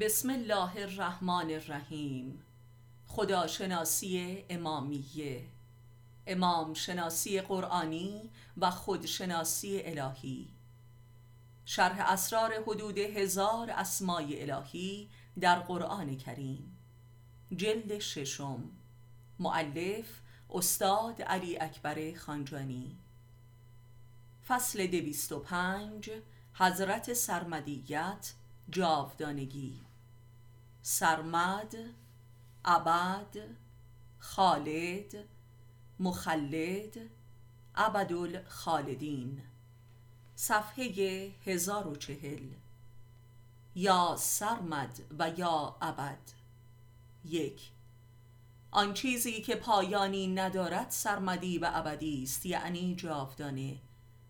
بسم الله الرحمن الرحیم. خداشناسی امامیه. امام شناسی قرآنی و خودشناسی الهی. شرح اسرار حدود هزار اسمای الهی در قرآن کریم. جلد ششم. معلف استاد علی اکبر خانجانی. فصل دویست و پنج. حضرت سرمدیت جاودانگی. سرمد ابد خالد مخلد خالدین صفحه هزار و چهل. یا سرمد و یا ابد. یک. آن چیزی که پایانی ندارد سرمدی و ابدی است یعنی جاودانه.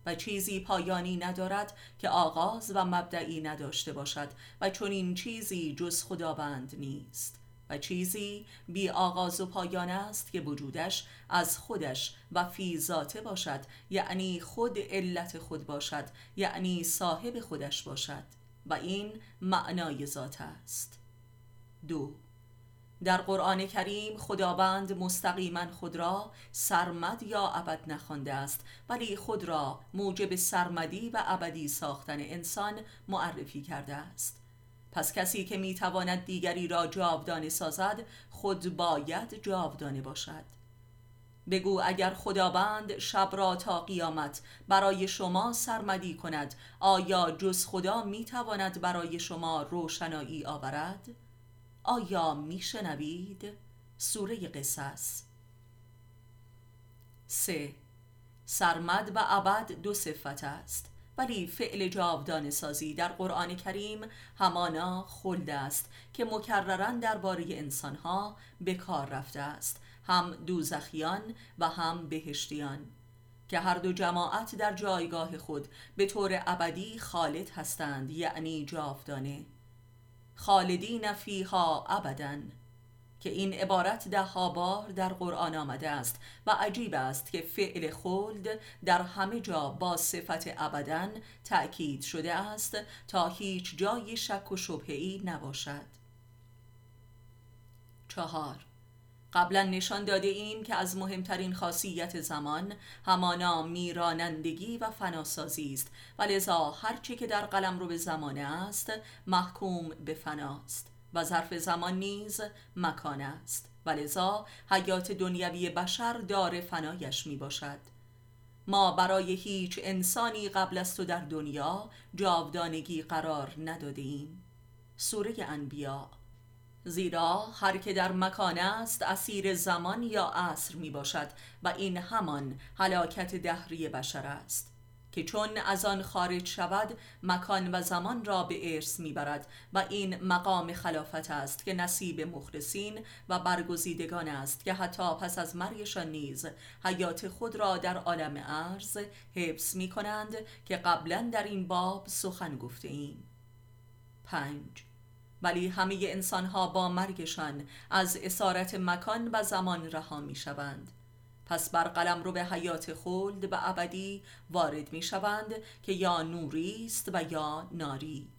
و چیزی پایانی ندارد که آغاز و مبدعی نداشته باشد و چون این چیزی جز خداوند نیست و چیزی بی آغاز و پایان است که وجودش از خودش و فی ذاته باشد یعنی خود علت خود باشد یعنی صاحب خودش باشد و این معنای ذات است. دو در قرآن کریم خداوند مستقیما خود را سرمد یا ابد نخوانده است ولی خود را موجب سرمدی و ابدی ساختن انسان معرفی کرده است پس کسی که می‌تواند دیگری را جاودانه سازد خود باید جاودانه باشد بگو اگر خداوند شب را تا قیامت برای شما سرمدی کند آیا جز خدا می‌تواند برای شما روشنایی آورد؟ آیا میشنوید؟ سوره قصص؟ سه. سرمد و ابد دو صفت است ولی فعل جاودان سازی در قرآن کریم همانا خلد است که مکررن درباره انسانها به کار رفته است هم دوزخیان و هم بهشتیان. که هر دو جماعت در جایگاه خود به طور ابدی خالد هستند یعنی جاودانه. خالدین فیها ابدا که این عبارت ده بار در قرآن آمده است و عجیب است که فعل خلد در همه جا با صفت ابدا تأکید شده است تا هیچ جای شک و شبهی نباشد. چهار. قبلا نشان داده ایم که از مهمترین خاصیت زمان همانا میرانندگی و فناسازی است. و لذا هرچی که در قلم رو به زمانه است محکوم به فناست و ظرف زمان نیز مکان است. و لذا حیات دنیوی بشر دار فنایش می باشد ما برای هیچ انسانی قبل از تو در دنیا جاودانگی قرار ندادیم سوره انبیا زیرا هر که در مکان است اسیر زمان یا عصر می باشد و این همان هلاکت دهری بشر است. که چون از آن خارج شود مکان و زمان را به ارث می‌برد و این مقام خلافت است که نصیب مخلصین و برگزیدگان است که حتی پس از مرگشان نیز حیات خود را در عالم ارز حفظ می کنند که قبلا در این باب سخن گفته ایم پنج. ولی همه انسان ها با مرگشان از اسارت مکان و زمان رها می شوند پس بر قلم رو به حیات خلد و ابدی وارد می شوند که یا نوری است و یا ناری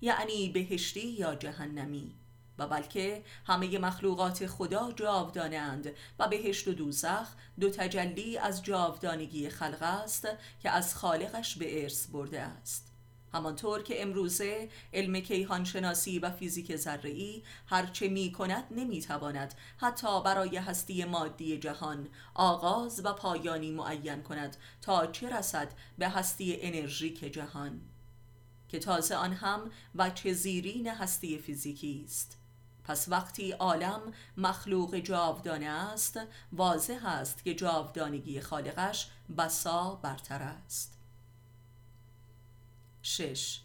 یعنی بهشتی یا جهنمی. و بلکه همه مخلوقات خدا جاودانند و بهشت و دوزخ دو تجلی از جاودانگی خلق است که از خالقش به ارث برده است. همانطور که امروزه علم کیهانشناسی و فیزیک ذره‌ای هرچه می کند نمی تواند حتی برای هستی مادی جهان آغاز و پایانی معین کند تا چه رسد به هستی انرژیک جهان که تازه آن هم چه زیرین هستی فیزیکی است. پس وقتی عالم مخلوق جاودانه است واضح است که جاودانگی خالقش بسا برتر است. 6.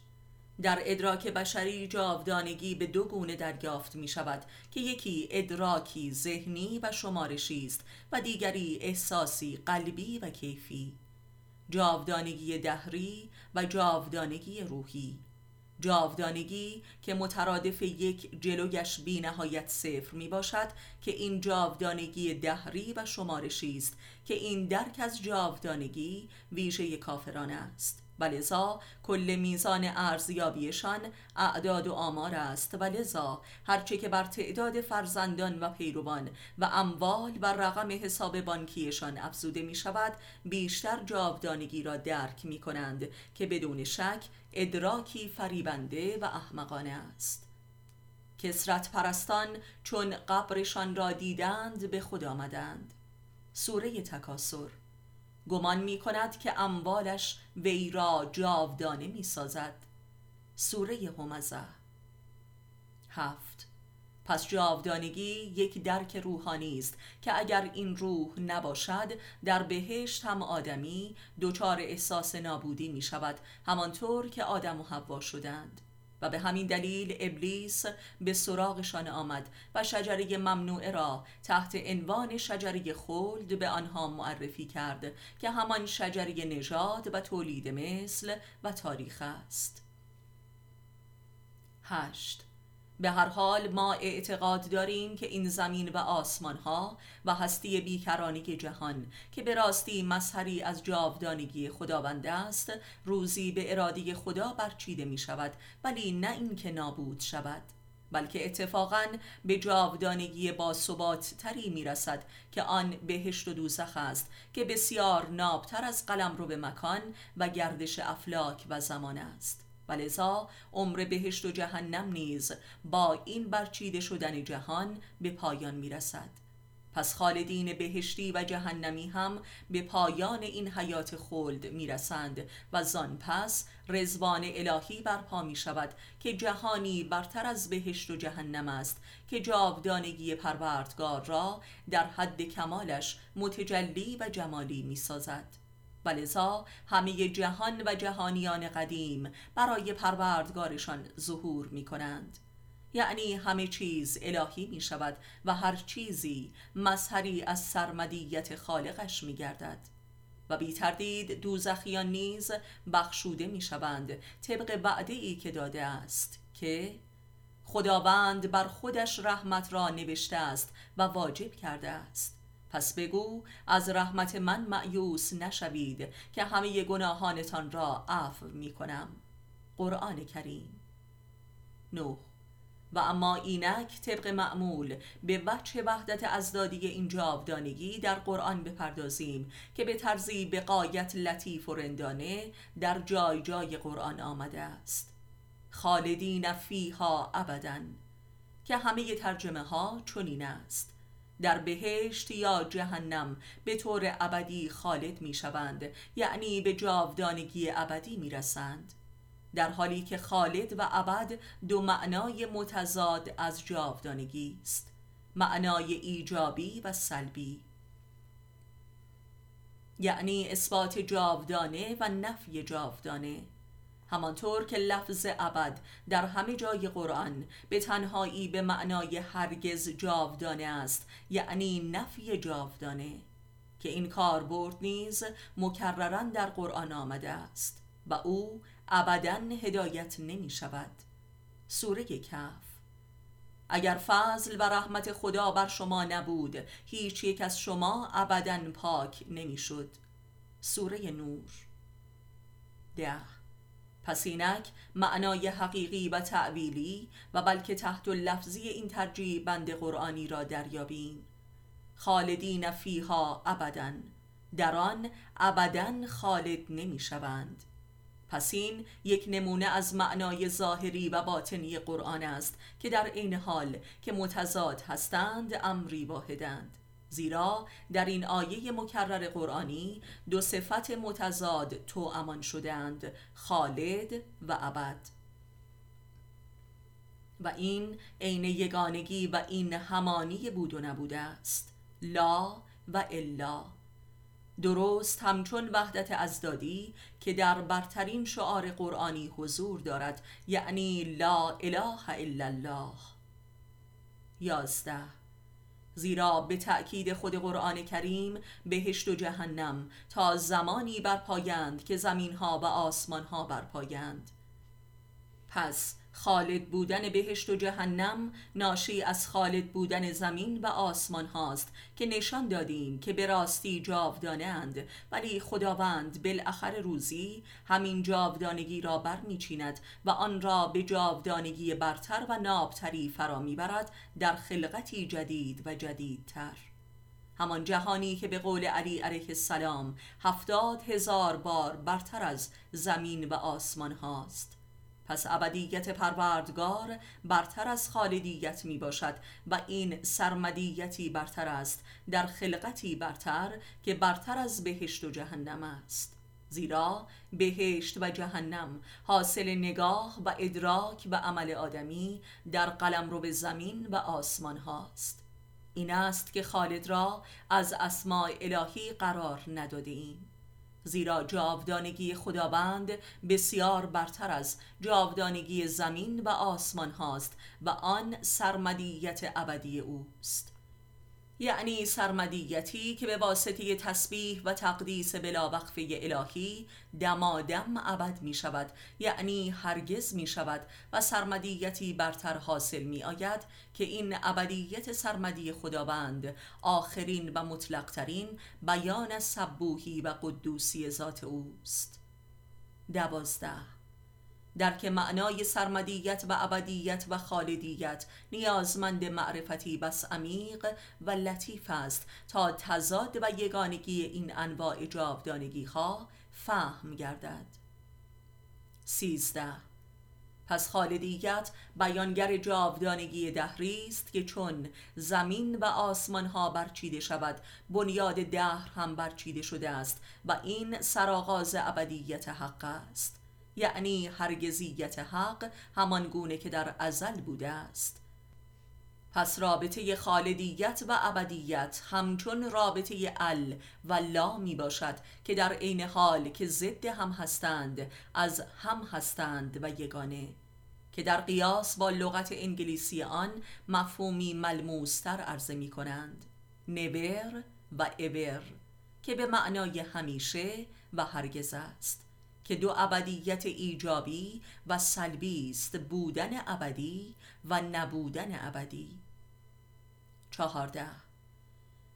در ادراک بشری جاودانگی به دو گونه دریافت می شود که یکی ادراکی ذهنی و شمارشی است و دیگری احساسی قلبی و کیفی. جاودانگی دهری و جاودانگی روحی. جاودانگی که مترادف یک جلویش بی نهایت صفر می باشد که این جاودانگی دهری و شمارشی است که این درک از جاودانگی ویژه کافران است. ولذا کل میزان ارزیابیشان اعداد و آمار است. و لذا هرچه که بر تعداد فرزندان و پیروان و اموال و رقم حساب بانکیشان افزوده می شود بیشتر جاودانگی را درک می کنند که بدون شک ادراکی فریبنده و احمقانه است. کسرت پرستان چون قبرشان را دیدند به خود آمدند. سوره تکاسر گمان می کند که اموالش وی را جاودانه می سازد سوره همزه. هفت. پس جاودانگی یک درک روحانی است که اگر این روح نباشد در بهشت هم آدمی دچار احساس نابودی می شود همانطور که آدم و حوا شدند. و به همین دلیل ابلیس به سراغشان آمد و شجره ممنوعه را تحت عنوان شجره خلد به آنها معرفی کرد که همان شجره نژاد و تولید مثل و تاریخ است. هشت به هر حال ما اعتقاد داریم که این زمین و آسمان ها و هستی بیکرانی جهان که به راستی مظهری از جاودانگی خداوند است روزی به اراده خدا برچیده می شود ولی نه اینکه نابود شود بلکه اتفاقا به جاودانگی با ثبات تری می رسد که آن بهشت و دوزخ است که بسیار نابتر از قلم رو به مکان و گردش افلاک و زمان است. ولذا عمر بهشت و جهنم نیز با این برچیده شدن جهان به پایان می رسد پس خالدین بهشتی و جهنمی هم به پایان این حیات خلد می‌رسند و زان پس رزوان الهی برپا می شود که جهانی برتر از بهشت و جهنم است که جاودانگی پروردگار را در حد کمالش متجلی و جمالی می سازد ولذا همه جهان و جهانیان قدیم برای پروردگارشان ظهور می کنند یعنی همه چیز الهی می شود و هر چیزی مظهری از سرمدیت خالقش می گردد و بی تردید دوزخیان نیز بخشوده می شوند طبق وعده ای که داده است که خداوند بر خودش رحمت را نوشته است و واجب کرده است. پس بگو از رحمت من معیوس نشوید که همه گناهانتان را عفو می کنم. قرآن کریم. نو و اما اینک طبق معمول به وجه وحدت ازدادی این جاودانگی در قرآن بپردازیم که به طرزی به قایت لطیف و رندانه در جای جای قرآن آمده است. خالدین فیها ابدا. که همه ترجمه ها چنین است. در بهشت یا جهنم به طور ابدی خالد می شوند یعنی به جاودانگی ابدی می رسند در حالی که خالد و ابد دو معنای متضاد از جاودانگی است معنای ایجابی و سلبی. یعنی اثبات جاودانه و نفی جاودانه. همانطور که لفظ ابد در همه جای قرآن به تنهایی به معنای هرگز جاودانه است یعنی نفی جاودانه که این کاربرد نیز مکررا در قرآن آمده است و او ابدا هدایت نمی شود سوره کف اگر فضل و رحمت خدا بر شما نبود هیچ یک از شما ابدا پاک نمی‌شد. سوره نور ده پس اینک معنای حقیقی و تعویلی و بلکه تحت لفظی این ترجیح بند قرآنی را دریابیم. خالدین فیها ابدا. در آن ابدا خالد نمی شوند پس این یک نمونه از معنای ظاهری و باطنی قرآن است که در این حال که متضاد هستند امری واحدند زیرا در این آیه مکرر قرآنی دو صفت متضاد تو امان شدند خالد و ابد. و این عین یگانگی و این همانی بود و نبوده است. لا و الا. درست همچون وحدت ازدادی که در برترین شعار قرآنی حضور دارد یعنی لا اله الا الله. یازده. زیرا به تأکید خود قرآن کریم بهشت و جهنم تا زمانی برپایند که زمینها و آسمانها برپایند. پس خالد بودن بهشت و جهنم ناشی از خالد بودن زمین و آسمان هاست که نشان دادیم که به راستی جاودانند ولی خداوند بالاخره روزی همین جاودانگی را برمیچیند و آن را به جاودانگی برتر و نابتری فرا می‌برد در خلقتی جدید و جدیدتر. همان جهانی که به قول علی علیه السلام هفتاد هزار بار برتر از زمین و آسمان هاست. پس ابدیت پروردگار برتر از خالدیت می باشد و این سرمدیتی برتر است در خلقتی برتر که برتر از بهشت و جهنم است. زیرا بهشت و جهنم حاصل نگاه و ادراک و عمل آدمی در قلم رو به زمین و آسمان هاست. این است که خالد را از اسماع الهی قرار نداده ایم زیرا جاودانگی خداوند بسیار برتر از جاودانگی زمین و آسمان هاست و آن سرمدیت ابدی اوست. یعنی سرمدیتی که به واسطه تسبیح و تقدیس بلا وقفه الهی دمادم ابد می شود یعنی هرگز می شود و سرمدیتی برتر حاصل می آید که این ابدیت سرمدی خداوند آخرین و مطلقترین بیان سبوهی و قدوسی ذات اوست. دوازده در که معنای سرمدیت و ابدیت و خالدیت. نیازمند معرفتی بس عمیق و لطیف است تا تضاد و یگانگی این انواع جاودانگی ها فهم گردد. سیزده. پس خالدیت بیانگر جاودانگی دهری است که چون زمین و آسمان ها برچیده شود بنیاد دهر هم برچیده شده است و این سرآغاز ابدیت حق است. یعنی هرگزیت حق همان گونه که در ازل بوده است. پس رابطه خالدیت و ابدیت همچون رابطه ال و لا می باشد که در عین حال که ضد هم هستند از هم هستند و یگانه. که در قیاس با لغت انگلیسی آن مفهومی ملموستر عرضه می کنند. نبر و ابر که به معنای همیشه و هرگز است. که دو ابدیت ایجابی و سلبی است بودن ابدی و نبودن ابدی. چهارده.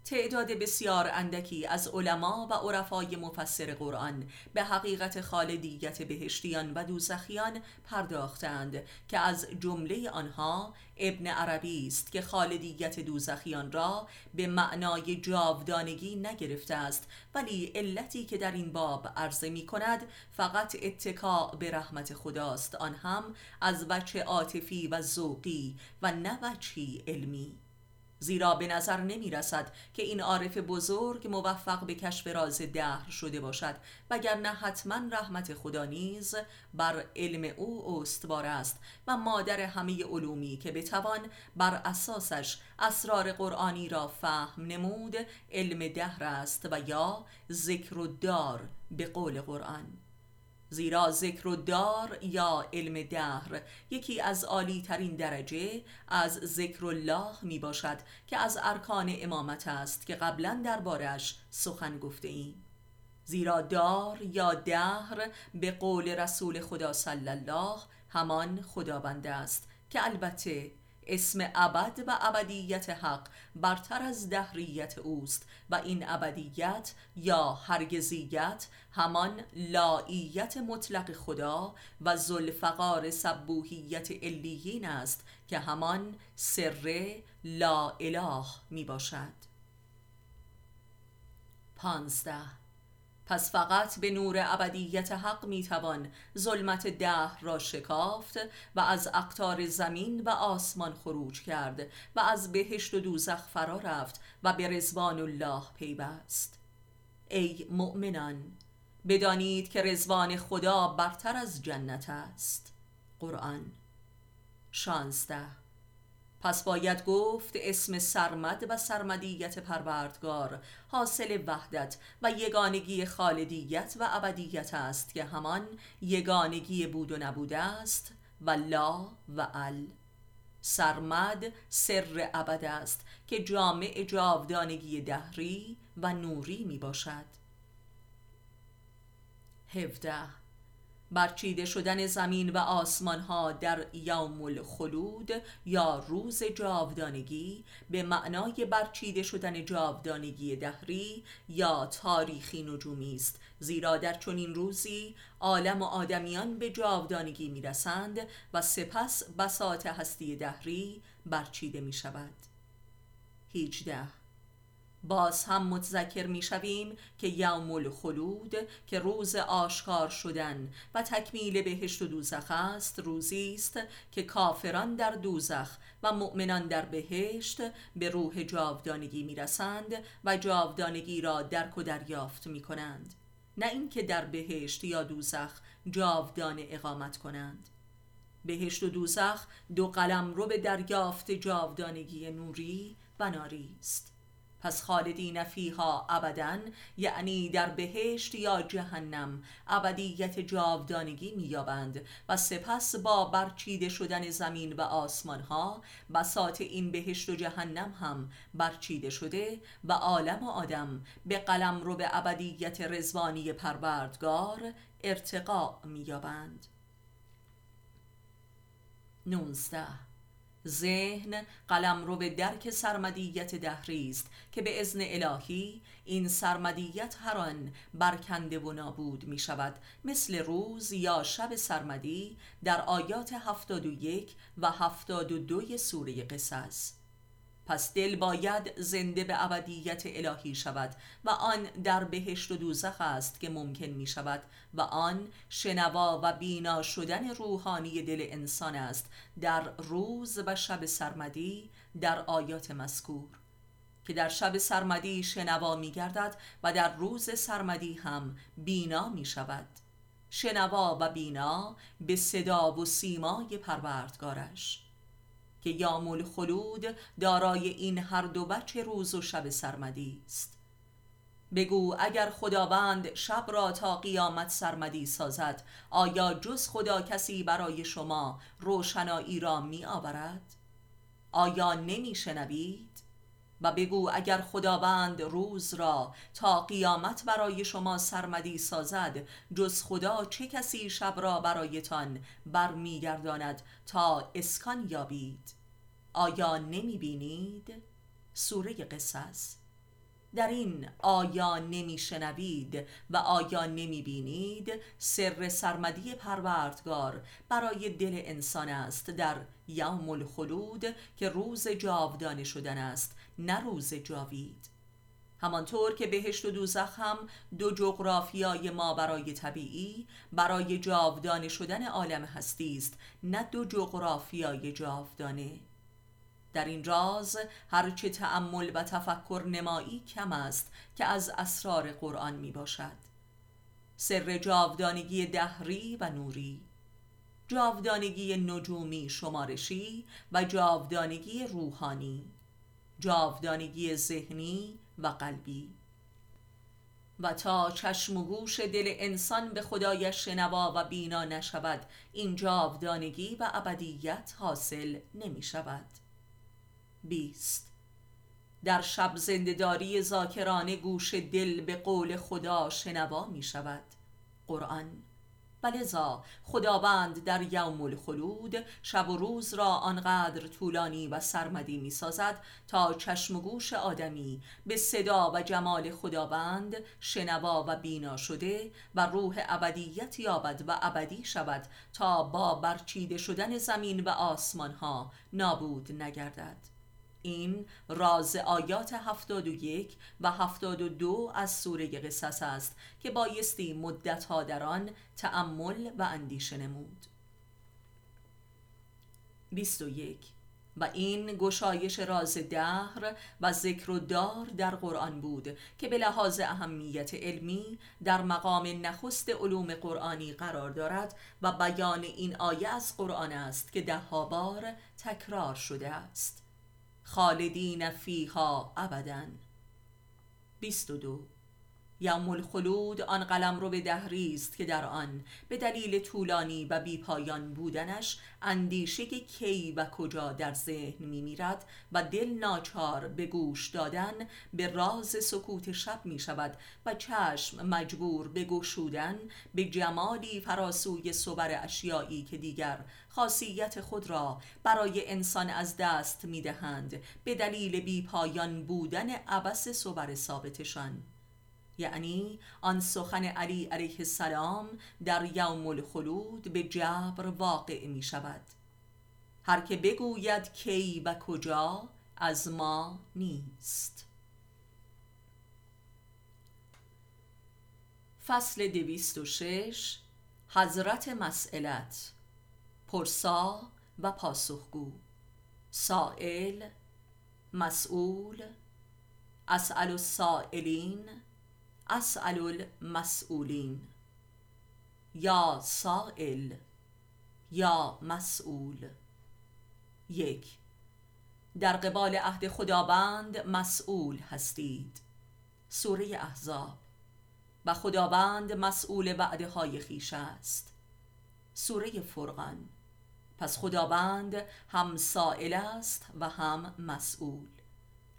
تعداد بسیار اندکی از علما و عرفای مفسر قرآن به حقیقت خالدیت بهشتیان و دوزخیان پرداختند که از جمله آنها ابن عربی است که خالدیت دوزخیان را به معنای جاودانگی نگرفته است ولی علتی که در این باب عرضه می کند فقط اتکاع به رحمت خداست آن هم از وجه عاطفی و ذوقی و نه وجهی علمی. زیرا به نظر نمی رسد که این عارف بزرگ موفق به کشف راز دهر شده باشد وگرنه حتما رحمت خدا نیز بر علم او استوار است و مادر همه علومی که بتوان بر اساسش اسرار قرآنی را فهم نمود علم دهر است و یا ذکر و دار به قول قرآن. زیرا ذکر و دار یا علم دهر یکی از عالی ترین درجه از ذکر الله می باشد که از ارکان امامت است که قبلا دربارش سخن گفته ایم زیرا دار یا دهر به قول رسول خدا صلی الله همان خداوند است که البته اسم ابد و ابدیت حق برتر از دهریت اوست و این ابدیت یا هرگزیت همان لاییت مطلق خدا و زلفقار سبوهیت علیین است که همان سر لا اله می باشد پانزده پس فقط به نور ابدیت حق می‌توان ظلمت ده را شکافت و از اقتار زمین و آسمان خروج کرد و از بهشت و دوزخ فرا رفت و به رزوان الله پیوست. ای مؤمنان بدانید که رزوان خدا برتر از جنت است. قرآن شانزده پس باید گفت اسم سرمد و سرمدیت پروردگار حاصل وحدت و یگانگی خالدیت و ابدیت است که همان یگانگی بود و نبوده است و لا و ال. سرمد سر ابد است که جامع جاودانگی دهری و نوری می باشد هفده برچیده شدن زمین و آسمان ها در یوم الخلود یا روز جاودانگی به معنای برچیده شدن جاودانگی دهری یا تاریخی نجومی است. زیرا در چنین روزی عالم و آدمیان به جاودانگی می‌رسند و سپس بساط هستی دهری برچیده می شود 18 باز هم متذکر می شویم که یوم الخلود که روز آشکار شدن و تکمیل بهشت و دوزخ است روزی است که کافران در دوزخ و مؤمنان در بهشت به روح جاودانگی می رسند و جاودانگی را درک و دریافت می کنند نه اینکه در بهشت یا دوزخ جاودان اقامت کنند. بهشت و دوزخ دو قلم رو به دریافت جاودانگی نوری و ناری است. پس خالدین فیها ابدا یعنی در بهشت یا جهنم ابدیت جاودانگی مییابند و سپس با برچیده شدن زمین و آسمان ها بساط این بهشت و جهنم هم برچیده شده و عالم و آدم به قلم رو به ابدیت رزوانی پروردگار ارتقا مییابند. 19 ذهن قلم رو به درک سرمدیت دهری است که به ازن الهی این سرمدیت هر آن برکنده و نابود می شود. مثل روز یا شب سرمدی در آیات 71 و 72 سوره قصص. پس دل باید زنده به ابدیت الهی شود و آن در بهشت و دوزخ است که ممکن می شود و آن شنوا و بینا شدن روحانی دل انسان است در روز و شب سرمدی در آیات مذکور. که در شب سرمدی شنوا می گردد و در روز سرمدی هم بینا می شود. شنوا و بینا به صدا و سیمای پروردگارش. که یامول خلود دارای این هر دو بچه روز و شب سرمدی است بگو اگر خداوند شب را تا قیامت سرمدی سازد آیا جز خدا کسی برای شما روشنایی را می آورد؟ آیا نمی شنوید؟ و بگو اگر خداوند روز را تا قیامت برای شما سرمدی سازد جز خدا چه کسی شب را برایتان برمیگرداند تا اسکان یابید آیا نمی بینید؟ سوره قصص در این آیا نمی شنوید و آیا نمی بینید سر سرمدی پروردگار برای دل انسان است در یوم الخلود که روز جاودانه شدن است نه روز جاوید. همانطور که بهشت و دوزخ هم دو جغرافیای ما برای طبیعی برای جاودانه شدن عالم هستی است نه دو جغرافیای جاودانه. در این راز هرچه تأمل و تفکر نمایی کم است که از اسرار قرآن می باشد. سر جاودانگی دهری و نوری جاودانگی نجومی شمارشی و جاودانگی روحانی. جاودانگی ذهنی و قلبی. و تا چشم و گوش دل انسان به خدایش شنوا و بینا نشود این جاودانگی و ابدیت حاصل نمی شود. بیست. در شب زندهداری زاکرانه گوش دل به قول خدا شنوا می شود. قرآن ولذا خداوند در یوم الخلود شب و روز را آنقدر طولانی و سرمدی می سازد تا چشم و گوش آدمی به صدا و جمال خداوند شنوا و بینا شده و روح ابدیت یابد و ابدی شود تا با برچیده شدن زمین و آسمان ها نابود نگردد. این راز آیات 71 و 72 از سوره قصص است که بایستی مدتها در آن تأمل و اندیشه نمود. 21 و این گشایش راز دهر و ذکر و دار در قرآن بود که به لحاظ اهمیت علمی در مقام نخست علوم قرآنی قرار دارد و بیان این آیه از قرآن است که ده بار تکرار شده است. خالدین فیها ابدا. 22 یوم الخلود آن قلم رو به دهری است که در آن. به دلیل طولانی و بیپایان بودنش اندیشه کی و کجا در ذهن می میرد و دل ناچار به گوش دادن به راز سکوت شب می شود و چشم مجبور به گشودن به جمالی فراسوی صبر اشیایی که دیگر خاصیت خود را برای انسان از دست می دهند به دلیل بیپایان بودن عبس صبر ثابتشان. یعنی آن سخن علی علیه السلام در یوم الخلود به جبر واقع می شود. هر که بگوید کی و کجا از ما نیست. فصل دویست و شش حضرت مسئلت پرسا و پاسخگو. سائل مسئول اسأل السائلین اسأل المسئولین یا سائل یا مسئول یک در قبال عهد خداوند مسئول هستید. سوره احزاب. و خداوند مسئول وعده های خیش است. سوره فرقان. پس خداوند هم سائل است و هم مسئول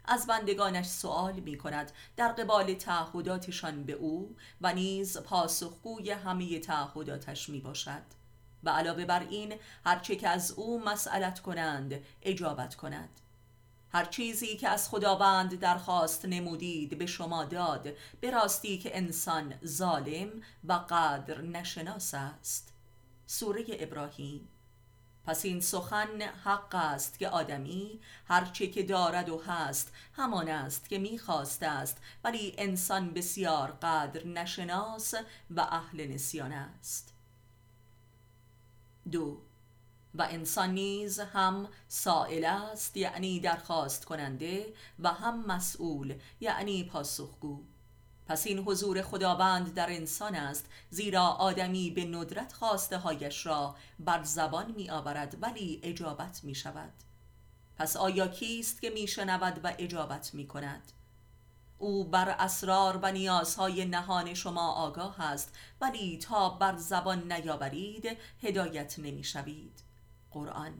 از بندگانش سوال می کند در قبال تعهداتشان به او و نیز پاسخگوی همه تعهداتش می باشد و علاوه بر این هرچه که از او مسئلت کنند اجابت کند. هر چیزی که از خداوند درخواست نمودید به شما داد به راستی که انسان ظالم و قدر نشناس است. سوره ابراهیم پس این سخن حق است که آدمی هرچه که دارد و هست همان است که می‌خواست است ولی انسان بسیار قدر نشناس و اهل نسیان است. دو و انسان نیز هم سائل است یعنی درخواست کننده و هم مسئول یعنی پاسخگو. پس این حضور خداوند در انسان است زیرا آدمی به ندرت خواسته هایش را بر زبان می آورد ولی اجابت می شود پس آیا کیست که می شنود و اجابت می کند او بر اسرار و نیازهای نهان شما آگاه است ولی تا بر زبان نیاورید هدایت نمی شوید قرآن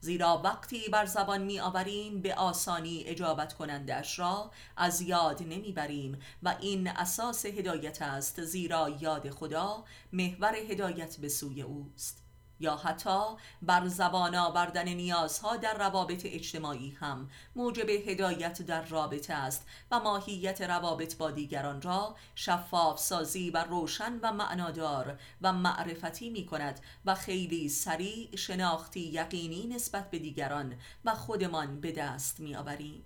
زیرا وقتی بر زبان می آوریم به آسانی اجابت کنندش را از یاد نمی بریم و این اساس هدایت است زیرا یاد خدا محور هدایت به سوی اوست. یا حتی بر زبان آوردن نیازها در روابط اجتماعی هم موجب هدایت در رابطه است و ماهیت روابط با دیگران را شفاف سازی و روشن و معنادار و معرفتی می کند و خیلی سریع شناختی یقینی نسبت به دیگران و خودمان به دست می آوریم.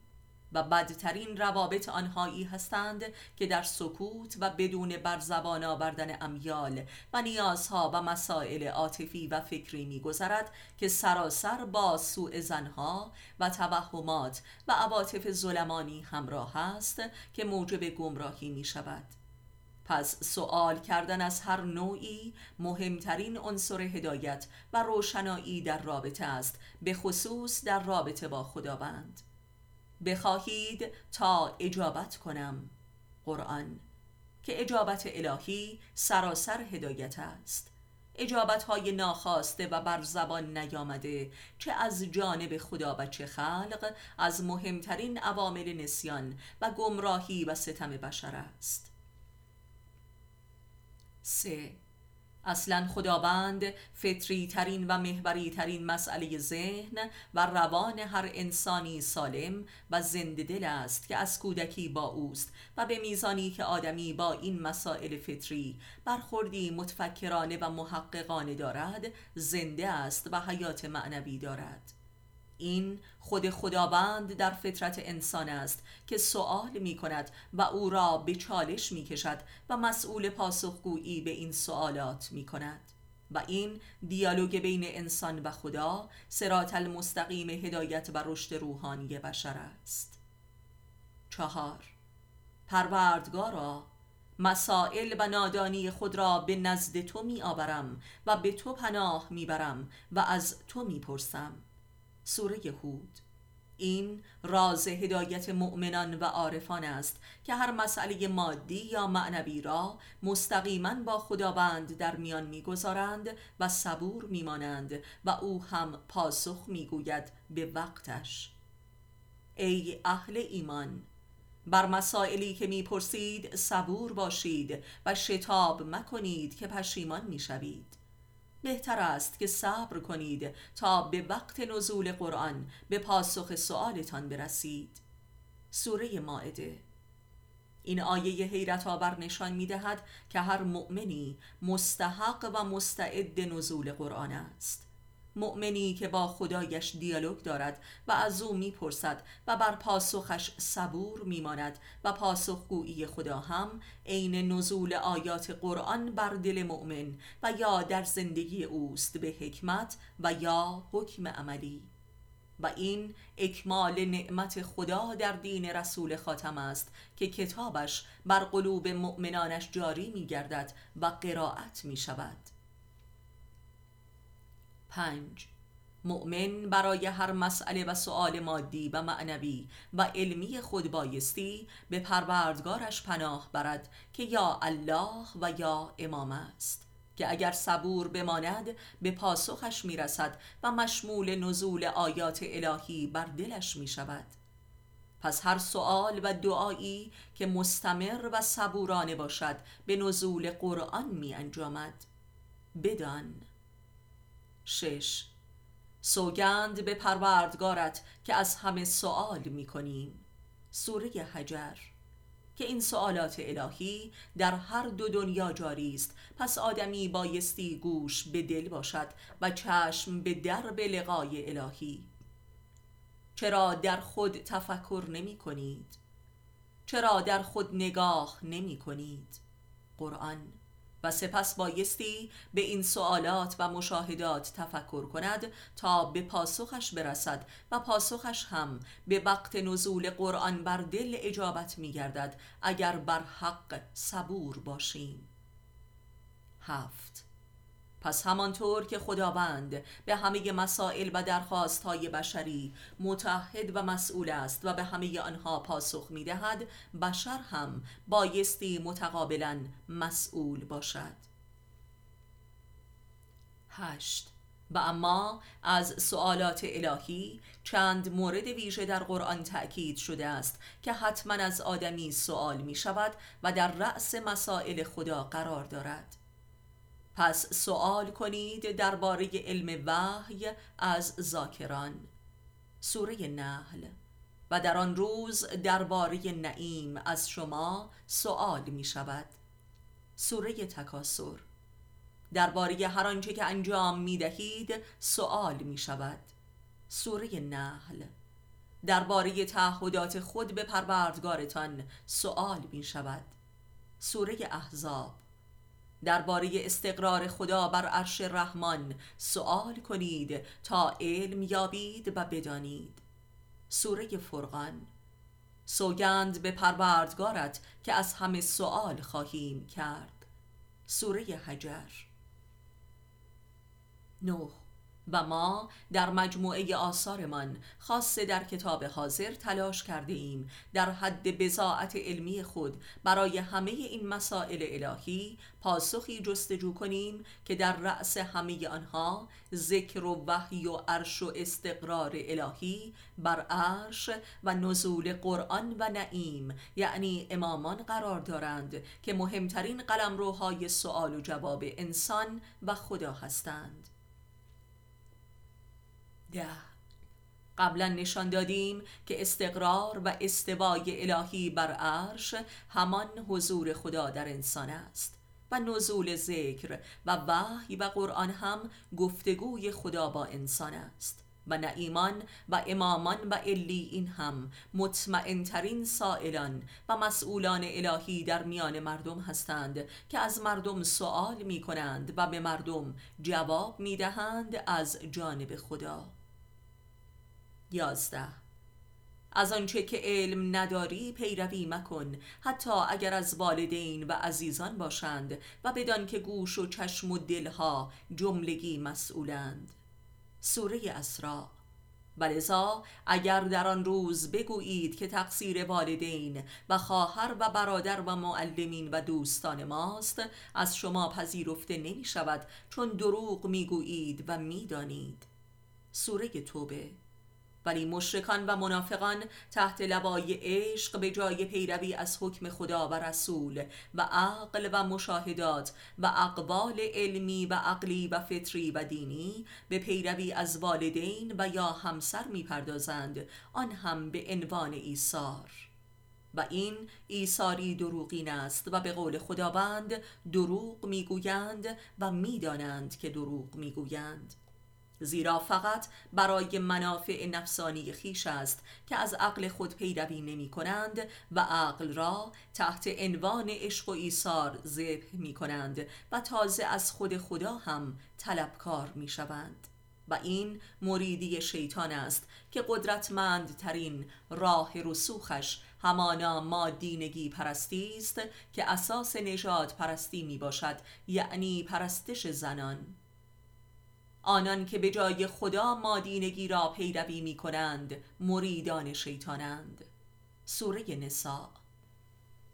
و بدترین روابط آنهایی هستند که در سکوت و بدون بر زبان آوردن امیال و نیازها و مسائل عاطفی و فکری میگذرد که سراسر با سوء زنها و توهمات و عواطف ظلمانی همراه است که موجب گمراهی می شود پس سوال کردن از هر نوعی مهمترین عنصر هدایت و روشنایی در رابطه است به خصوص در رابطه با خداوند. بخواهید تا اجابت کنم. قرآن که اجابت الهی سراسر هدایت است. اجابت های ناخواسته و بر زبان نیامده چه از جانب خدا و چه خلق از مهمترین عوامل نسیان و گمراهی و ستم بشر است. سه اصلا خداوند فطری ترین و محوری ترین مسئله ذهن و روان هر انسانی سالم و زنده دل است که از کودکی با اوست و به میزانی که آدمی با این مسائل فطری برخوردی متفکرانه و محققانه دارد زنده است و حیات معنوی دارد. این خود خداوند در فطرت انسان است که سوال می کند و او را به چالش می کشد و مسئول پاسخگویی به این سوالات می کند و این دیالوگ بین انسان و خدا سرات المستقیم هدایت و رشد روحانی بشر است. چهار. پروردگارا مسائل و نادانی خود را به نزد تو می آورم و به تو پناه می برم و از تو می پرسم سوره هود. این راز هدایت مؤمنان و عارفان است که هر مسئله مادی یا معنوی را مستقیما با خداوند در میان می‌گذارند و صبور میمانند و او هم پاسخ می‌گوید به وقتش. ای اهل ایمان بر مسائلی که می‌پرسید صبور باشید و شتاب مکنید که پشیمان می‌شوید. بهتر است که صبر کنید تا به وقت نزول قرآن به پاسخ سؤالتان برسید. سوره ماعده. این آیه حیرت آور نشان می دهد که هر مؤمنی مستحق و مستعد نزول قرآن است. مؤمنی که با خدایش دیالوگ دارد و از او می‌پرسد و بر پاسخش صبور میماند و پاسخگویی خدا هم عین نزول آیات قرآن بر دل مؤمن و یا در زندگی اوست به حکمت و یا حکم عملی. و این اکمال نعمت خدا در دین رسول خاتم است که کتابش بر قلوب مؤمنانش جاری می گردد و قرائت می شود پنج. مؤمن برای هر مسئله و سؤال مادی و معنوی و علمی خود بایستی به پروردگارش پناه برد که یا الله و یا امام است که اگر صبور بماند به پاسخش می‌رسد و مشمول نزول آیات الهی بر دلش می شود پس هر سؤال و دعایی که مستمر و صبورانه باشد به نزول قرآن می انجامد بدان. شش. سوگند به پروردگارت که از همه سوال می کنیم سوره حجر. که این سوالات الهی در هر دو دنیا جاری است. پس آدمی بایستی گوش به دل باشد و چشم به درب لقای الهی. چرا در خود تفکر نمی کنید؟ چرا در خود نگاه نمی کنید؟ قرآن و سپس بایستی به این سوالات و مشاهدات تفکر کند تا به پاسخش برسد و پاسخش هم به وقت نزول قرآن بر دل اجابت می گردد اگر بر حق صبور باشیم. هفت. پس همانطور که خداوند به همه مسائل و درخواست های بشری متحد و مسئول است و به همه آنها پاسخ می دهد بشر هم بایستی متقابلا مسئول باشد. هشت. و اما از سوالات الهی چند مورد ویژه در قرآن تأکید شده است که حتما از آدمی سوال می شود و در رأس مسائل خدا قرار دارد. پس سوال کنید درباره علم وحی از ذاکران. سوره نحل. و در آن روز درباره نعیم از شما سوال می شود. سوره تکاسر درباره هر آنچه که انجام می دهید سوال می شود. سوره نحل. درباره تعهدات خود به پروردگارتان سوال می شود. سوره احزاب. درباره استقرار خدا بر عرش رحمان سوال کنید تا علم یابید و بدانید. سوره فرقان سوگند به پروردگارت که از همه سوال خواهیم کرد. سوره حجر نه و ما در مجموعه آثارمان خاصه در کتاب حاضر تلاش کرده ایم در حد بزاعت علمی خود برای همه این مسائل الهی پاسخی جستجو کنیم که در رأس همه آنها ذکر و وحی و عرش و استقرار الهی بر عرش و نزول قرآن و نعیم یعنی امامان قرار دارند که مهمترین قلمروهای سوال و جواب انسان و خدا هستند. ده. قبلا نشان دادیم که استقرار و استوای الهی بر عرش همان حضور خدا در انسان است و نزول ذکر و وحی و قرآن هم گفتگوی خدا با انسان است و نعیمان و امامان و این هم مطمئنترین سائلان و مسئولان الهی در میان مردم هستند که از مردم سوال می کنند و به مردم جواب می دهند از جانب خدا. یازده. از آنچه که علم نداری پیروی مکن حتی اگر از والدین و عزیزان باشند و بدان که گوش و چشم و دلها جملگی مسئولند. سوره اسراء ولذا اگر در آن روز بگویید که تقصیر والدین و خواهر و برادر و معلمین و دوستان ماست از شما پذیرفته نمی شود چون دروغ می گویید و می دانید سوره توبه ولی مشرکان و منافقان تحت لوای عشق به جای پیروی از حکم خدا و رسول و عقل و مشاهدات و اقبال علمی و عقلی و فطری و دینی به پیروی از والدین و یا همسر می‌پردازند. آن هم به عنوان ایثار. و این ایثاری دروغین است و به قول خداوند دروغ می‌گویند و می‌دانند که دروغ می‌گویند. زیرا فقط برای منافع نفسانی خیش است که از عقل خود پیروی نمی کنند و عقل را تحت عنوان عشق و ایثار ذبح می کنند و تازه از خود خدا هم طلبکار می شوند. و این مریدی شیطان است که قدرتمندترین راه رسوخش همانا مادینگی پرستی است که اساس نژاد پرستی می باشد یعنی پرستش زنان. آنان که به جای خدا مادینگی را پیروی می کنند مریدان شیطانند. سوره نساء.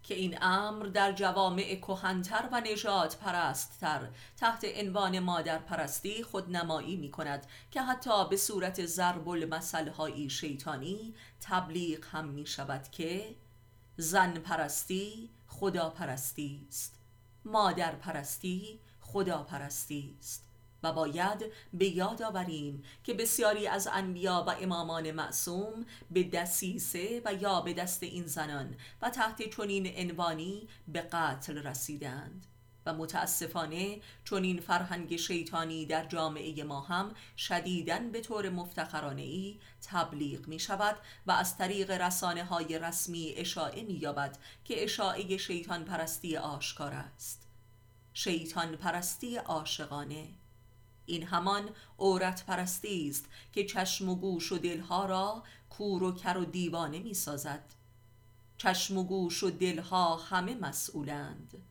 که این امر در جوامع کهنتر و نجات پرستتر تحت عنوان مادر پرستی خود نمایی می کند که حتی به صورت ضرب المثل شیطانی تبلیغ هم می شود که زن پرستی خدا پرستی است مادر پرستی خدا پرستی است. و باید به یاد آوریم که بسیاری از انبیا و امامان معصوم به دسیسه و یا به دست این زنان و تحت چنین عنوانی به قتل رسیدند. و متاسفانه چون این فرهنگ شیطانی در جامعه ما هم شدیدن به طور مفتخرانه ای تبلیغ می شود و از طریق رسانه های رسمی اشاعه می یابد که اشاعه شیطان پرستی آشکار است. شیطان پرستی عاشقانه این همان عورت پرستی است که چشم و گوش و دلها را کور و کر و دیوانه می سازد. چشم و گوش و دلها همه مسئولند.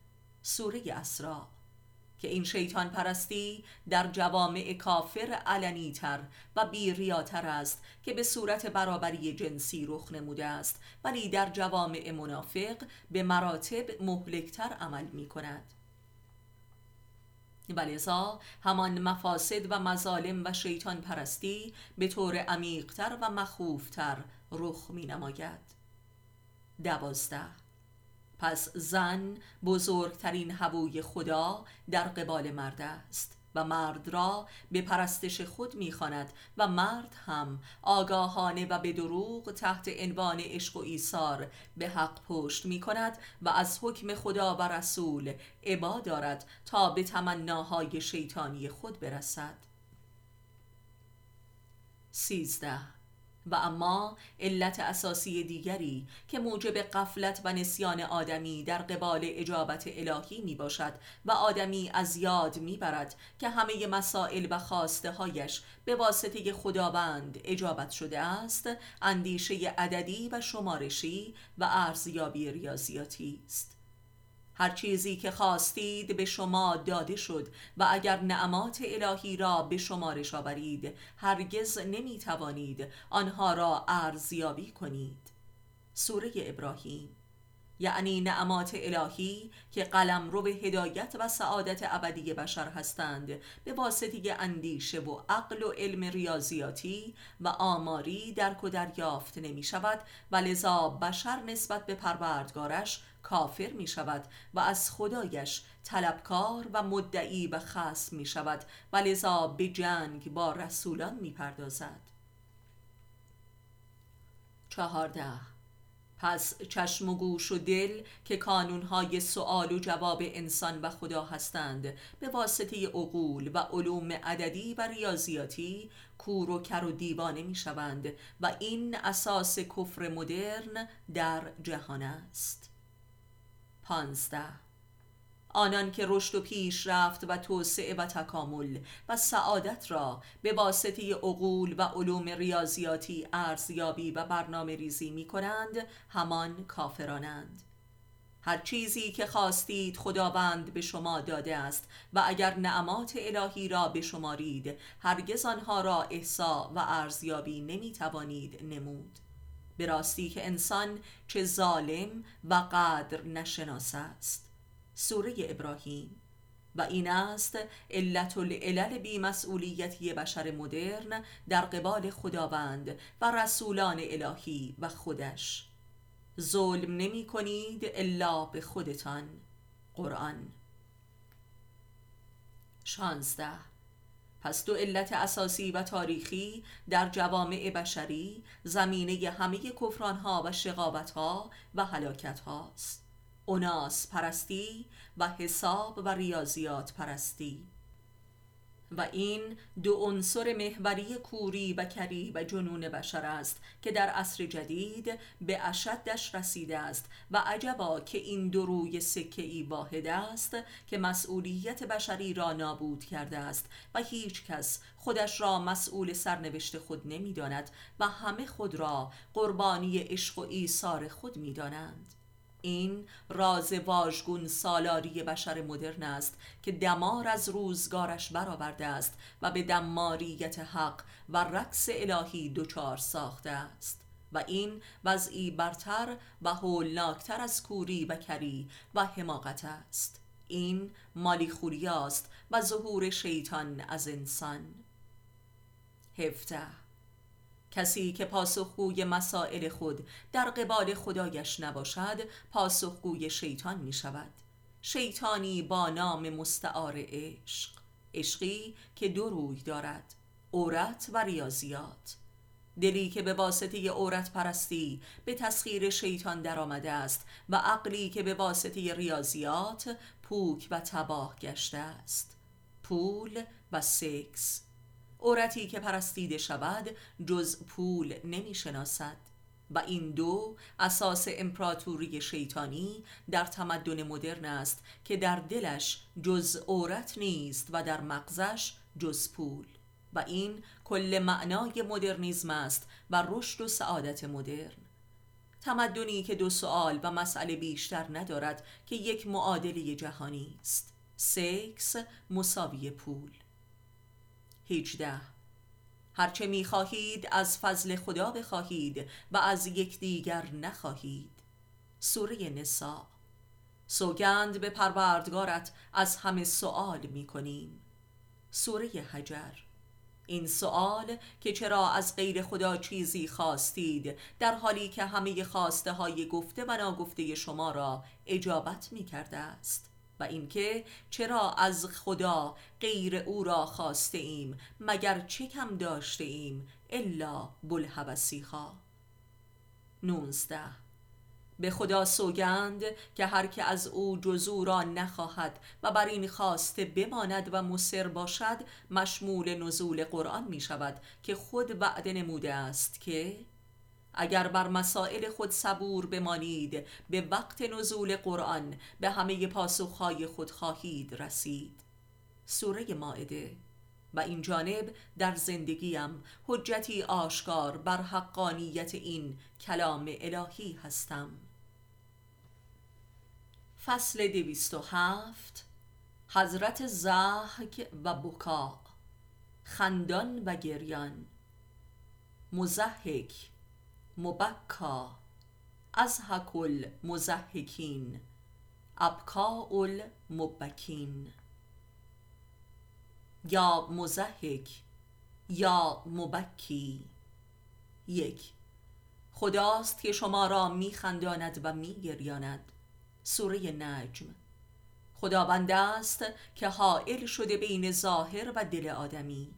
سوره اسرا. که این شیطان پرستی در جوامع کافر علنی تر و بیریاتر است که به صورت برابری جنسی رخ نموده است ولی در جوامع منافق به مراتب مهلکتر عمل می کند. ولذا همان مفاسد و مظالم و شیطان پرستی به طور عمیقتر و مخوفتر رخ می نماید دوازده. پس زن بزرگترین هووی خدا در قبال مرد است. و مرد را به پرستش خود می‌خواند و مرد هم آگاهانه و به دروغ تحت عنوان عشق و ایثار به حق پشت می کند و از حکم خدا و رسول عبا دارد تا به تمناهای شیطانی خود برسد. سیزده و اما علت اساسی دیگری که موجب قفلت و نسیان آدمی در قبال اجابت الهی می باشد و آدمی از یاد می برد که همه مسائل و خواسته هایش به واسطه خداوند اجابت شده است اندیشه عددی و شمارشی و ارزیابی ریاضیاتی است. هر چیزی که خواستید به شما داده شد و اگر نعمات الهی را به شمارش آورید هرگز نمی توانید آنها را ارزیابی کنید. سوره ابراهیم. یعنی نعمات الهی که قلم رو به هدایت و سعادت ابدی بشر هستند به واسطه اندیشه و عقل و علم ریاضیاتی و آماری درک و دریافت نمی شود و لذا بشر نسبت به پروردگارش کافر می شود و از خدایش طلبکار و مدعی و خصم می شود و لذا به جنگ با رسولان می پردازد. چهارده. پس چشم و گوش و دل که کانونهای سوال و جواب انسان و خدا هستند به واسطه عقول و علوم عددی و ریاضیاتی کور و کر و دیوانه می شوند و این اساس کفر مدرن در جهان است. پانزده. آنان که رشد و پیشرفت و توسعه و تکامل و سعادت را به واسطه عقول و علوم ریاضیاتی ارزیابی و برنامه ریزی می کنند همان کافرانند. هر چیزی که خواستید خداوند به شما داده است و اگر نعمات الهی را بشمارید هرگز آنها را احسا و ارزیابی نمی توانید نمود. به راستی که انسان چه ظالم و قدر نشناس است. سوره ابراهیم. و این است علت العلل بیمسئولیتی بشر مدرن در قبال خداوند و رسولان الهی و خودش. ظلم نمی کنید الا به خودتان. قرآن. شانزده. پس دو علت اساسی و تاریخی در جوامع بشری زمینه همه کفرانها و شقاوتها و حلاکت هاست اوناس پرستی و حساب و ریاضیات پرستی. و این دو عنصر محوری کوری و کری و جنون بشر است که در عصر جدید به اشدش رسیده است و عجبا که این دو روی سکه ای واحد است که مسئولیت بشری را نابود کرده است و هیچ کس خودش را مسئول سرنوشت خود نمی‌داند و همه خود را قربانی عشق و ایثار خود می‌دانند. این راز واژگون سالاری بشر مدرن است که دمار از روزگارش برآورده است و به دماریت حق و رقص الهی دچار ساخته است. و این وضعی برتر و هولناکتر از کوری و کری و حماقت است. این مالی است و ظهور شیطان از انسان. هفته کسی که پاسخگوی مسائل خود در قبال خدایش نباشد پاسخگوی شیطان می شود شیطانی با نام مستعار عشق عشقی که دو روی دارد عورت و ریاضیات. دلی که به واسطه عورت پرستی به تسخیر شیطان درآمده است و عقلی که به واسطه ریاضیات پوک و تباه گشته است. پول و سکس عورتی که پرستیده شود جز پول نمی شناسد. و این دو اساس امپراتوری شیطانی در تمدن مدرن است که در دلش جز عورت نیست و در مغزش جز پول. و این کل معنای مدرنیزم است و رشد و سعادت مدرن. تمدنی که دو سوال و مسئله بیشتر ندارد که یک معادله جهانی است. سکس مساوی پول. 18 هرچه می خواهید از فضل خدا بخواهید و از یکدیگر نخواهید. سوره نسا سوگند به پروردگارت از همه سوال می کنیم سوره حجر. این سوال که چرا از غیر خدا چیزی خواستید در حالی که همه خواسته های گفته و ناگفته شما را اجابت می کرده است. و اینکه چرا از خدا غیر او را خواسته ایم مگر چه کم داشته ایم الا بلحوثی ها نونزده. به خدا سوگند که هر که از او جزو را نخواهد و بر این خواسته بماند و مصر باشد مشمول نزول قرآن می شود که خود وعده نموده است که اگر بر مسائل خود صبور بمانید به وقت نزول قرآن به همه پاسخهای خود خواهید رسید. سوره ماعده. و این جانب در زندگیم حجتی آشکار بر حقانیت این کلام الهی هستم. فصل دویست و هفت. حضرت زحک و بکا. خندان و گریان. مزحک مبکا از حکل مزحکین ابکا مبکین یا مزحک یا مبکی. یک خداست که شما را میخنداند و میگریاند. سوره نجم. خداوند است که حائل شده بین ظاهر و دل آدمی.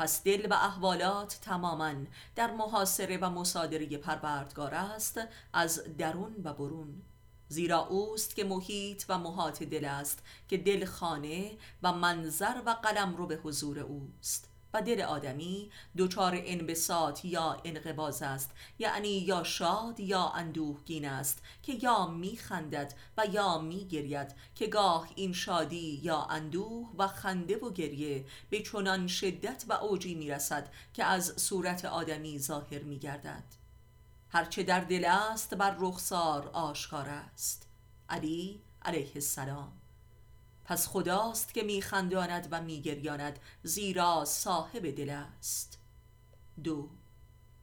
پس دل و احوالات تماما در محاصره و مصادره پروردگار است از درون و برون. زیرا اوست که محیط و محاط دل است که دل خانه و منظر و قلم رو به حضور اوست. و دل آدمی دچار انبساط یا انقباز است یعنی یا شاد یا اندوهگین است که یا میخندد و یا میگرید که گاه این شادی یا اندوه و خنده و گریه به چنان شدت و اوجی می‌رسد که از صورت آدمی ظاهر میگردد. هرچه در دل است بر رخسار آشکار است. علی علیه السلام. پس خداست که میخنداند و میگریاند زیرا صاحب دل است. دو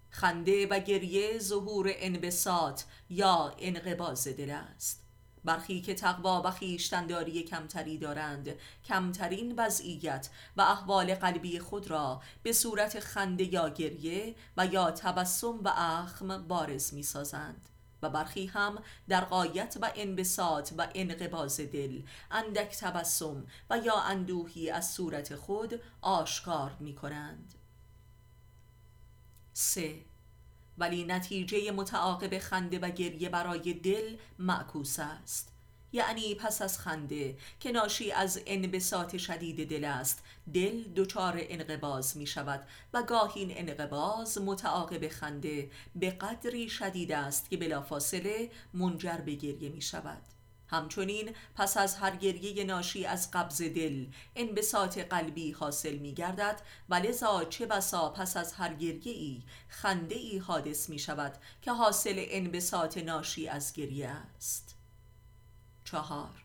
خنده و گریه ظهور انبساط یا انقباز دل است. برخی که تقوا و خیشتنداری کمتری دارند کمترین وضعیت و احوال قلبی خود را به صورت خنده یا گریه و یا تبسم و اخم بارز می سازند و برخی هم در قایت و انبساط و انقباز دل اندک تبسم و یا اندوهی از صورت خود آشکار می کنند سه. ولی نتیجه متعاقب خنده و گریه برای دل معکوس است. یعنی پس از خنده که ناشی از انبساط شدید دل است دل دچار انقباز می شود و گاهی این انقباز متعاقب خنده به قدری شدید است که بلافاصله منجر به گریه می شود. همچنین پس از هر گریه ناشی از قبض دل انبساط قلبی حاصل می گردد و لذا چه بسا پس از هر گریه ای خنده ای حادث می شود که حاصل انبساط ناشی از گریه است. چهار.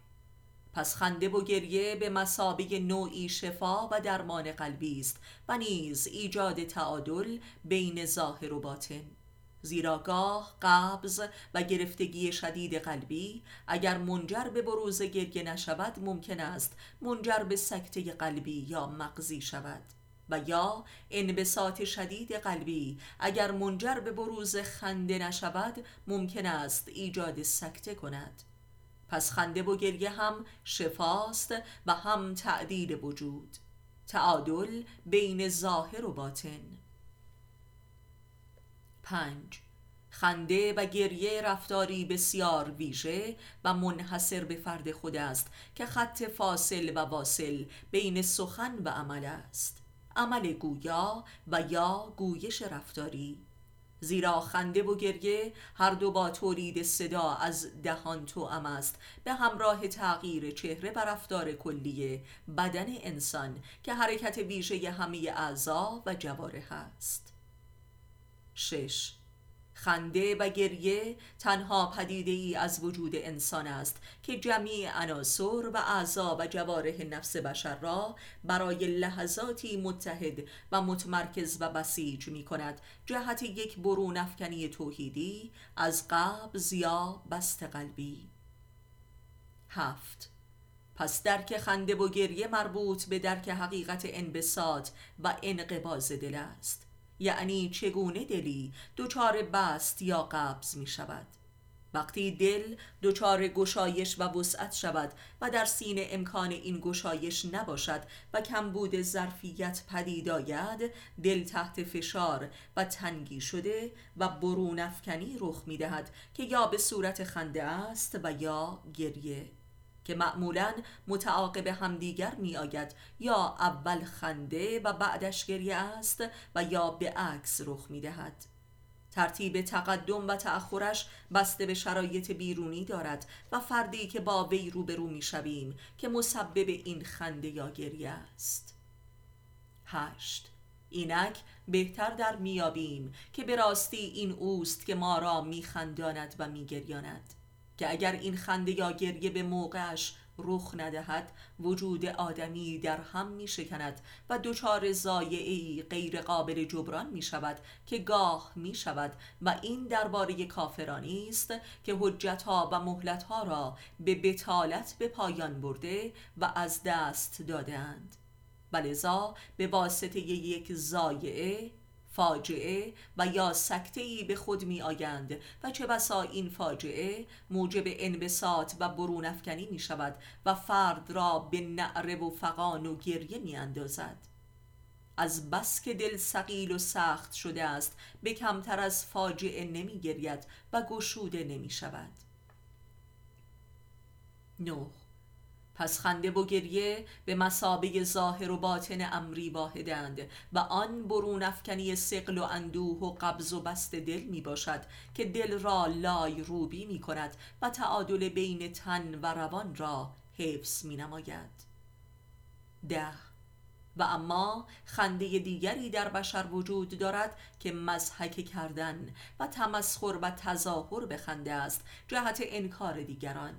پس خنده و گریه به مسابه نوعی شفا و درمان قلبی است و نیز ایجاد تعادل بین ظاهر و باطن. زیرا گاه قبض و گرفتگی شدید قلبی اگر منجر به بروز گریه نشود ممکن است منجر به سکته قلبی یا مغزی شود و یا انبساط شدید قلبی اگر منجر به بروز خنده نشود ممکن است ایجاد سکته کند. پس خنده و گریه هم شفاست و هم تعدیل وجود. تعادل بین ظاهر و باطن. پنج. خنده و گریه رفتاری بسیار ویژه و منحصر به فرد خود است که خط فاصل و واصل بین سخن و عمل است. عمل گویا و یا گویش رفتاری. زیرا خنده و گریه هر دو با تولید صدا از دهان تو است. به همراه تغییر چهره و رفتار کلی بدن انسان که حرکت ویژه همه اعضا و جوارح است. شش خنده و گریه تنها پدیده ای از وجود انسان است که جمعی عناصر و اعضا و جوارح نفس بشر را برای لحظاتی متحد و متمرکز و بسیج می کند جهت یک برون افکنی توحیدی از قبض یا بست قلبی. هفت. پس درک خنده و گریه مربوط به درک حقیقت انبساط و انقباز دل است. یعنی چگونه دلی دچار بست یا قبض می شود. وقتی دل دچار گشایش و وسعت شود و در سینه امکان این گشایش نباشد و کمبود ظرفیت پدید آید دل تحت فشار و تنگی شده و برون افکنی رخ می دهد که یا به صورت خنده است و یا گریه. که معمولا متعاقب همدیگر می آید یا اول خنده و بعدش گریه است و یا به عکس رخ می دهد ترتیب تقدم و تأخرش بسته به شرایط بیرونی دارد و فردی که با وی روبرو می شویم که مسبب این خنده یا گریه است. هشت. اینک بهتر در میابیم که به راستی این اوست که ما را میخنداند و میگریاند. که اگر این خنده یا گریه به موقعش رخ ندهد وجود آدمی در هم می شکند و دچار زایعی غیر قابل جبران می شود که گاه می شود و این درباره کافرانی است که حجتها و مهلتها را به بتالت به پایان برده و از دست دادند و به واسطه یک زایعه فاجعه و یا سکته ای به خود می آیند و چه بسا این فاجعه موجب انبساط و برون افکنی می شود و فرد را به نعره و فقان و گریه می اندازد از بس که دل سقیل و سخت شده است به کمتر از فاجعه نمی گرید و گشوده نمی شود پس خنده و گریه به مسابه ظاهر و باطن امری واحدند و آن برون افکنی سقل و اندوه و قبض و بست دل می باشد که دل را لای روبی می کند و تعادل بین تن و روان را حفظ می نماید. ده. و اما خنده دیگری در بشر وجود دارد که مزحک کردن و تمسخر و تظاهر به خنده است جهت انکار دیگران.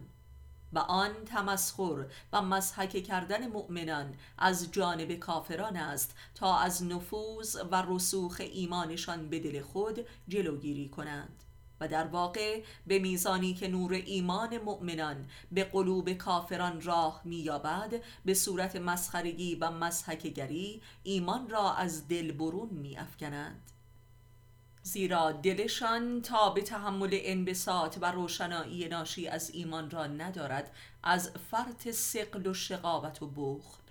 و آن تمسخر و مزحک کردن مؤمنان از جانب کافران است تا از نفوذ و رسوخ ایمانشان به دل خود جلوگیری کنند. و در واقع به میزانی که نور ایمان مؤمنان به قلوب کافران راه مییابد به صورت مسخرگی و مسحکگری ایمان را از دل برون میافکنند. زیرا دلشان تا به تحمل انبساط و روشنایی ناشی از ایمان را ندارد از فرط سقل و شقاوت و بخل.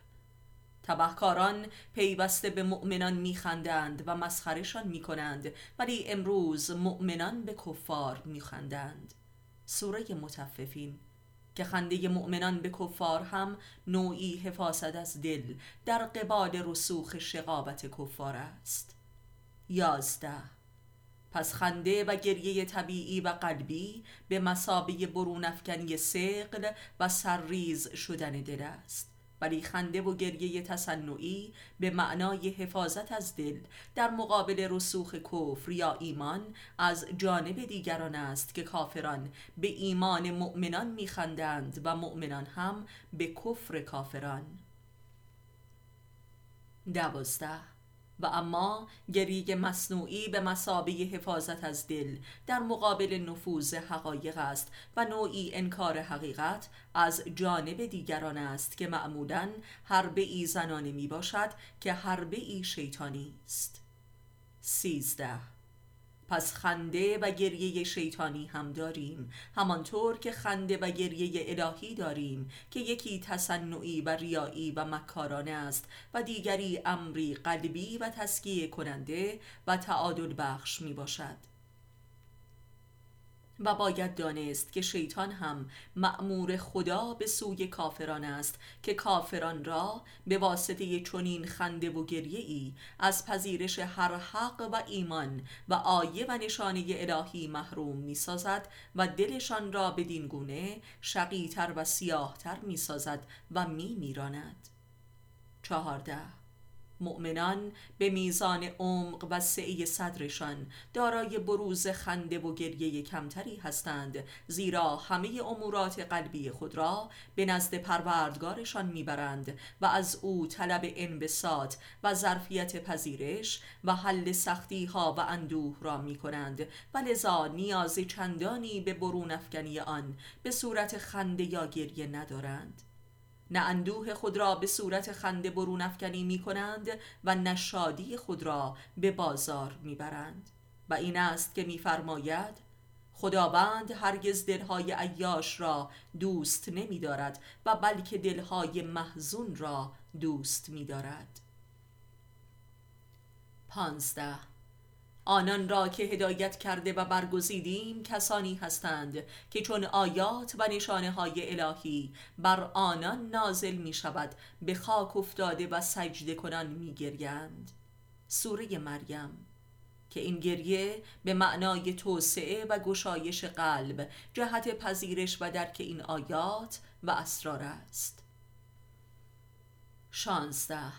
تبهکاران پیوسته به مؤمنان میخندند و مسخرشان می‌کنند ولی امروز مؤمنان به کفار میخندند. سوره متففین. که خنده مؤمنان به کفار هم نوعی حفاظت از دل در قبال رسوخ شقابت کفار است. یازده. پس خنده و گریه طبیعی و قلبی به مسابه برون افکنی سقل و سرریز شدن دل است. ولی خنده و گریه تصنعی به معنای حفاظت از دل در مقابل رسوخ کفر یا ایمان از جانب دیگران است که کافران به ایمان مؤمنان میخندند و مؤمنان هم به کفر کافران. دوازده و اما گریه مصنوعی به مسابه حفاظت از دل در مقابل نفوذ حقایق است و نوعی انکار حقیقت از جانب دیگران است که معمولا حربه ای زنانه می باشد که حربه ای شیطانی است. سیزده پس خنده و گریه شیطانی هم داریم. همانطور که خنده و گریه الهی داریم که یکی تصنعی و ریایی و مکارانه است و دیگری امری قلبی و تسکیه کننده و تعادل بخش می باشد و باید دانست که شیطان هم مأمور خدا به سوی کافران است که کافران را به واسطه چنین خنده و گریه ای از پذیرش هر حق و ایمان و آیه و نشانه الهی محروم می سازد و دلشان را بدین گونه شقیتر و سیاهتر می سازد و می میراند چهارده مؤمنان به میزان عمق و سعی صدرشان دارای بروز خنده و گریه کمتری هستند زیرا همه امورات قلبی خود را به نزد پروردگارشان می‌برند و از او طلب انبساط و ظرفیت پذیرش و حل سختی ها و اندوه را می کنند و لذا نیاز چندانی به برون افکنی آن به صورت خنده یا گریه ندارند. نه اندوه خود را به صورت خنده برون افکنی می کنند و نه شادی خود را به بازار می برند. و این است که میفرماید خداوند هرگز دلهای عیاش را دوست نمی دارد و بلکه دلهای محزون را دوست می دارد. پانزده آنان را که هدایت کرده و برگزیدیم کسانی هستند که چون آیات و نشانه های الهی بر آنان نازل می شود به خاک افتاده و سجده کنان می گریند. سوره مریم. که این گریه به معنای توسعه و گشایش قلب جهت پذیرش و درک این آیات و اسرار است. شانزده.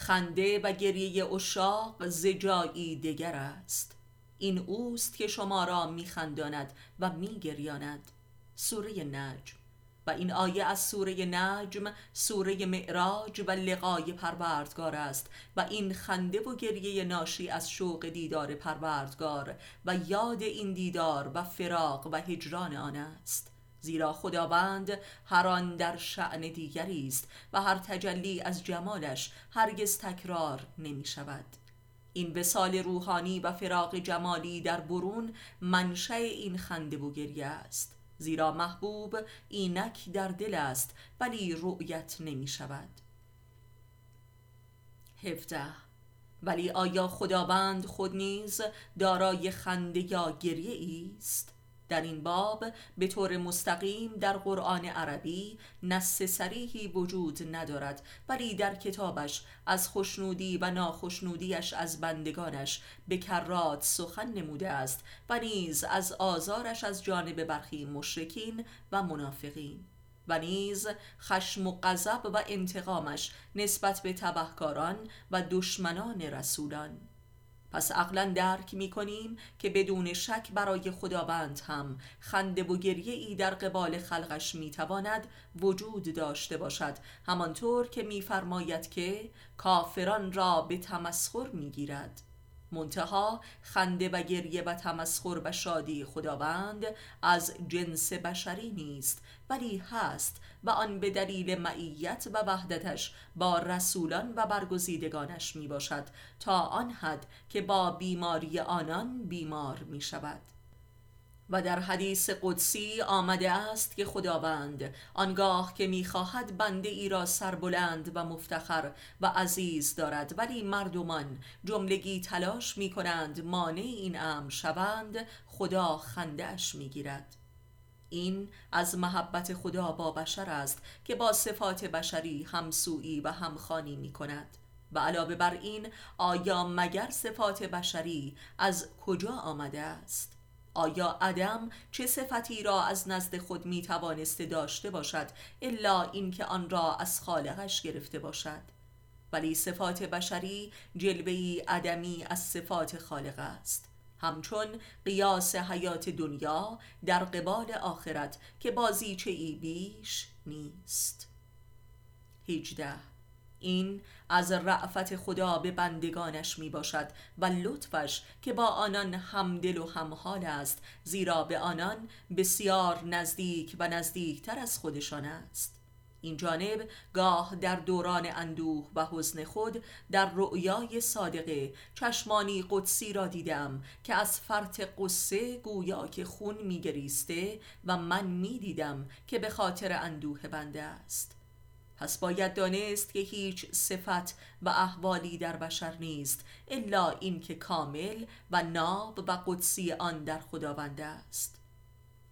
خنده و گریه اشاق زجایی دگر است. این اوست که شما را میخنداند و میگریاند. سوره نجم. و این آیه از سوره نجم سوره معراج و لقای پروردگار است. و این خنده و گریه ناشی از شوق دیدار پروردگار و یاد این دیدار و فراق و هجران آن است. زیرا خداوند هر آن در شعن دیگری است و هر تجلی از جمالش هرگز تکرار نمی شود. این وسال روحانی و فراق جمالی در برون منشأ این خنده و گریه است. زیرا محبوب اینک در دل است ولی رؤیت نمی شود. هفته ولی آیا خداوند خود نیز دارای خنده یا گریه است؟ در این باب به طور مستقیم در قرآن عربی نص سریحی وجود ندارد ولی در کتابش از خوشنودی و ناخشنودیش از بندگانش به کرات سخن نموده است و نیز از آزارش از جانب برخی مشرکین و منافقین. و نیز خشم و غضب و انتقامش نسبت به تبهکاران و دشمنان رسولان. پس عقلا درک می کنیم که بدون شک برای خداوند هم خنده و گریه ای در قبال خلقش می تواند وجود داشته باشد. همانطور که میفرماید که کافران را به تمسخر می گیرد منتها خنده و گریه و تمسخر و شادی خداوند از جنس بشری نیست. ولی هست و آن به دلیل معیت و وحدتش با رسولان و برگزیدگانش می باشد تا آن حد که با بیماری آنان بیمار می شود و در حدیث قدسی آمده است که خداوند آنگاه که می‌خواهد بنده ای را سربلند و مفتخر و عزیز دارد ولی مردمان جملگی تلاش می کنند مانع این امر شوند خدا خندهاش می گیرد این از محبت خدا با بشر است که با صفات بشری همسویی و همخانی می کند. و علاوه بر این آیا مگر صفات بشری از کجا آمده است؟ آیا عدم چه صفتی را از نزد خود می توانسته داشته باشد الا اینکه آن را از خالقش گرفته باشد؟ ولی صفات بشری جلوهی عدمی از صفات خالق است. همچون قیاس حیات دنیا در قبال آخرت که بازیچه ای بیش نیست. 18 این از رعفت خدا به بندگانش می باشد و لطفش که با آنان همدل و همحال است زیرا به آنان بسیار نزدیک و نزدیکتر از خودشان است. این جانب گاه در دوران اندوه و حزن خود در رؤیای صادقه چشمانی قدسی را دیدم که از فرط قصه گویا که خون میگریسته و من می‌دیدم که به خاطر اندوه بنده است. پس باید دانست که هیچ صفت و احوالی در بشر نیست الا اینکه کامل و ناب و قدسی آن در خداوند است.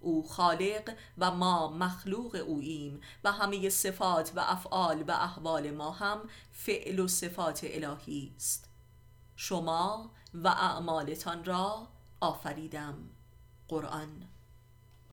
او خالق و ما مخلوق اوییم و همه صفات و افعال و احوال ما هم فعل و صفات الهی است. شما و اعمالتان را آفریدم. قرآن